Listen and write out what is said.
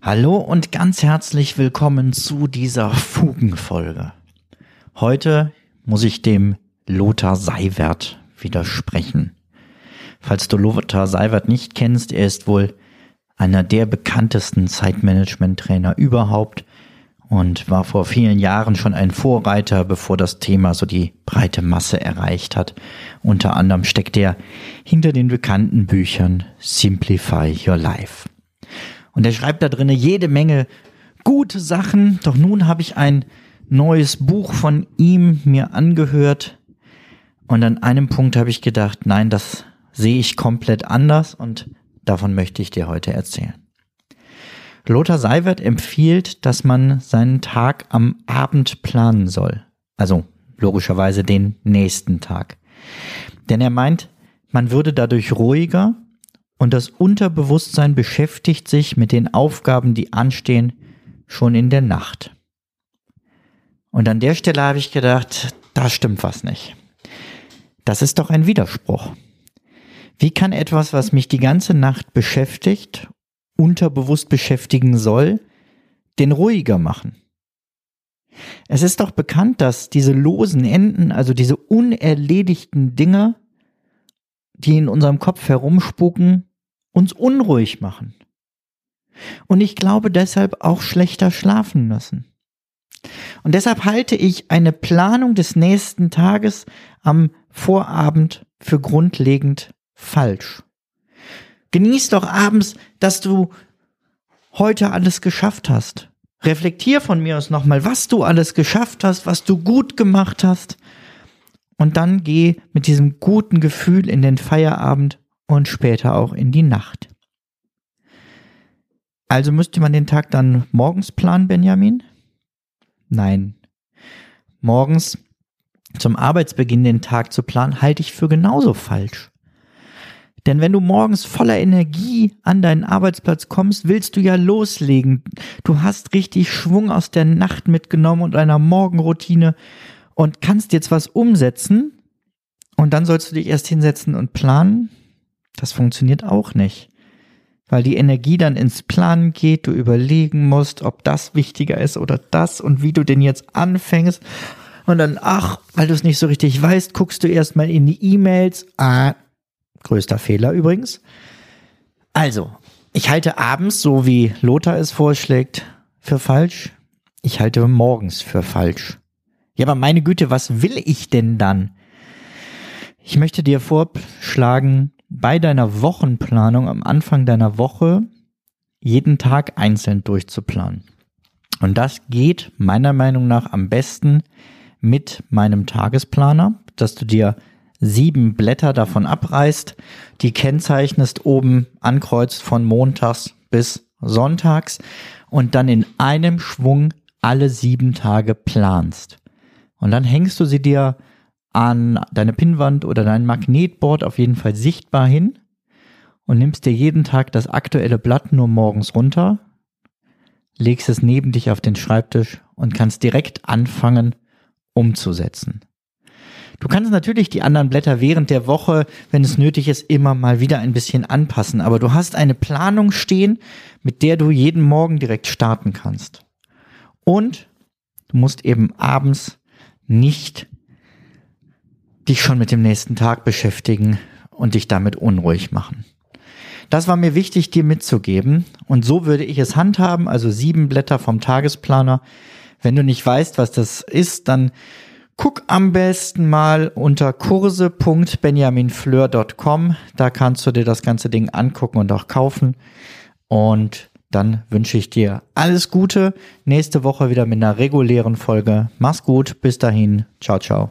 Hallo und ganz herzlich willkommen zu dieser Fugenfolge. Heute muss ich dem Lothar Seiwert widersprechen. Falls du Lothar Seiwert nicht kennst, er ist wohl einer der bekanntesten Zeitmanagement-Trainer überhaupt und war vor vielen Jahren schon ein Vorreiter, bevor das Thema so die breite Masse erreicht hat. Unter anderem steckt er hinter den bekannten Büchern Simplify Your Life. Und er schreibt da drinnen jede Menge gute Sachen, doch nun habe ich ein neues Buch von ihm mir angehört und an einem Punkt habe ich gedacht, nein, das sehe ich komplett anders und davon möchte ich dir heute erzählen. Lothar Seiwert empfiehlt, dass man seinen Tag am Abend planen soll. Also logischerweise den nächsten Tag. Denn er meint, man würde dadurch ruhiger und das Unterbewusstsein beschäftigt sich mit den Aufgaben, die anstehen, schon in der Nacht. Und an der Stelle habe ich gedacht, da stimmt was nicht. Das ist doch ein Widerspruch. Wie kann etwas, was mich die ganze Nacht beschäftigt unterbewusst beschäftigen soll, den ruhiger machen. Es ist doch bekannt, dass diese losen Enden, also diese unerledigten Dinge, die in unserem Kopf herumspucken, uns unruhig machen. Und ich glaube deshalb auch schlechter schlafen müssen. Und deshalb halte ich eine Planung des nächsten Tages am Vorabend für grundlegend falsch. Genieß doch abends, dass du heute alles geschafft hast. Reflektier von mir aus nochmal, was du alles geschafft hast, was du gut gemacht hast. Und dann geh mit diesem guten Gefühl in den Feierabend und später auch in die Nacht. Also müsste man den Tag dann morgens planen, Benjamin? Nein. Morgens zum Arbeitsbeginn den Tag zu planen, halte ich für genauso falsch. Denn wenn du morgens voller Energie an deinen Arbeitsplatz kommst, willst du ja loslegen. Du hast richtig Schwung aus der Nacht mitgenommen und einer Morgenroutine und kannst jetzt was umsetzen. Und dann sollst du dich erst hinsetzen und planen. Das funktioniert auch nicht. Weil die Energie dann ins Planen geht, du überlegen musst, ob das wichtiger ist oder das und wie du den jetzt anfängst. Und dann, ach, weil du es nicht so richtig weißt, guckst du erstmal in die E-Mails. Ah, Größter Fehler übrigens. Also, ich halte abends, so wie Lothar es vorschlägt, für falsch. Ich halte morgens für falsch. Ja, aber meine Güte, was will ich denn dann? Ich möchte dir vorschlagen, bei deiner Wochenplanung am Anfang deiner Woche jeden Tag einzeln durchzuplanen. Und das geht meiner Meinung nach am besten mit meinem Tagesplaner, dass du dir sieben Blätter davon abreißt, die kennzeichnest oben ankreuzt von montags bis sonntags und dann in einem Schwung alle sieben Tage planst. Und dann hängst du sie dir an deine Pinnwand oder dein Magnetboard auf jeden Fall sichtbar hin und nimmst dir jeden Tag das aktuelle Blatt nur morgens runter, legst es neben dich auf den Schreibtisch und kannst direkt anfangen umzusetzen. Du kannst natürlich die anderen Blätter während der Woche, wenn es nötig ist, immer mal wieder ein bisschen anpassen, aber du hast eine Planung stehen, mit der du jeden Morgen direkt starten kannst. Und du musst eben abends nicht dich schon mit dem nächsten Tag beschäftigen und dich damit unruhig machen. Das war mir wichtig, dir mitzugeben. Und so würde ich es handhaben, also sieben Blätter vom Tagesplaner. Wenn du nicht weißt, was das ist, dann Guck am besten mal unter kurse.benjaminfleur.com. Da kannst du dir das ganze Ding angucken und auch kaufen. Und dann wünsche ich dir alles Gute. Nächste Woche wieder mit einer regulären Folge. Mach's gut. Bis dahin. Ciao, ciao.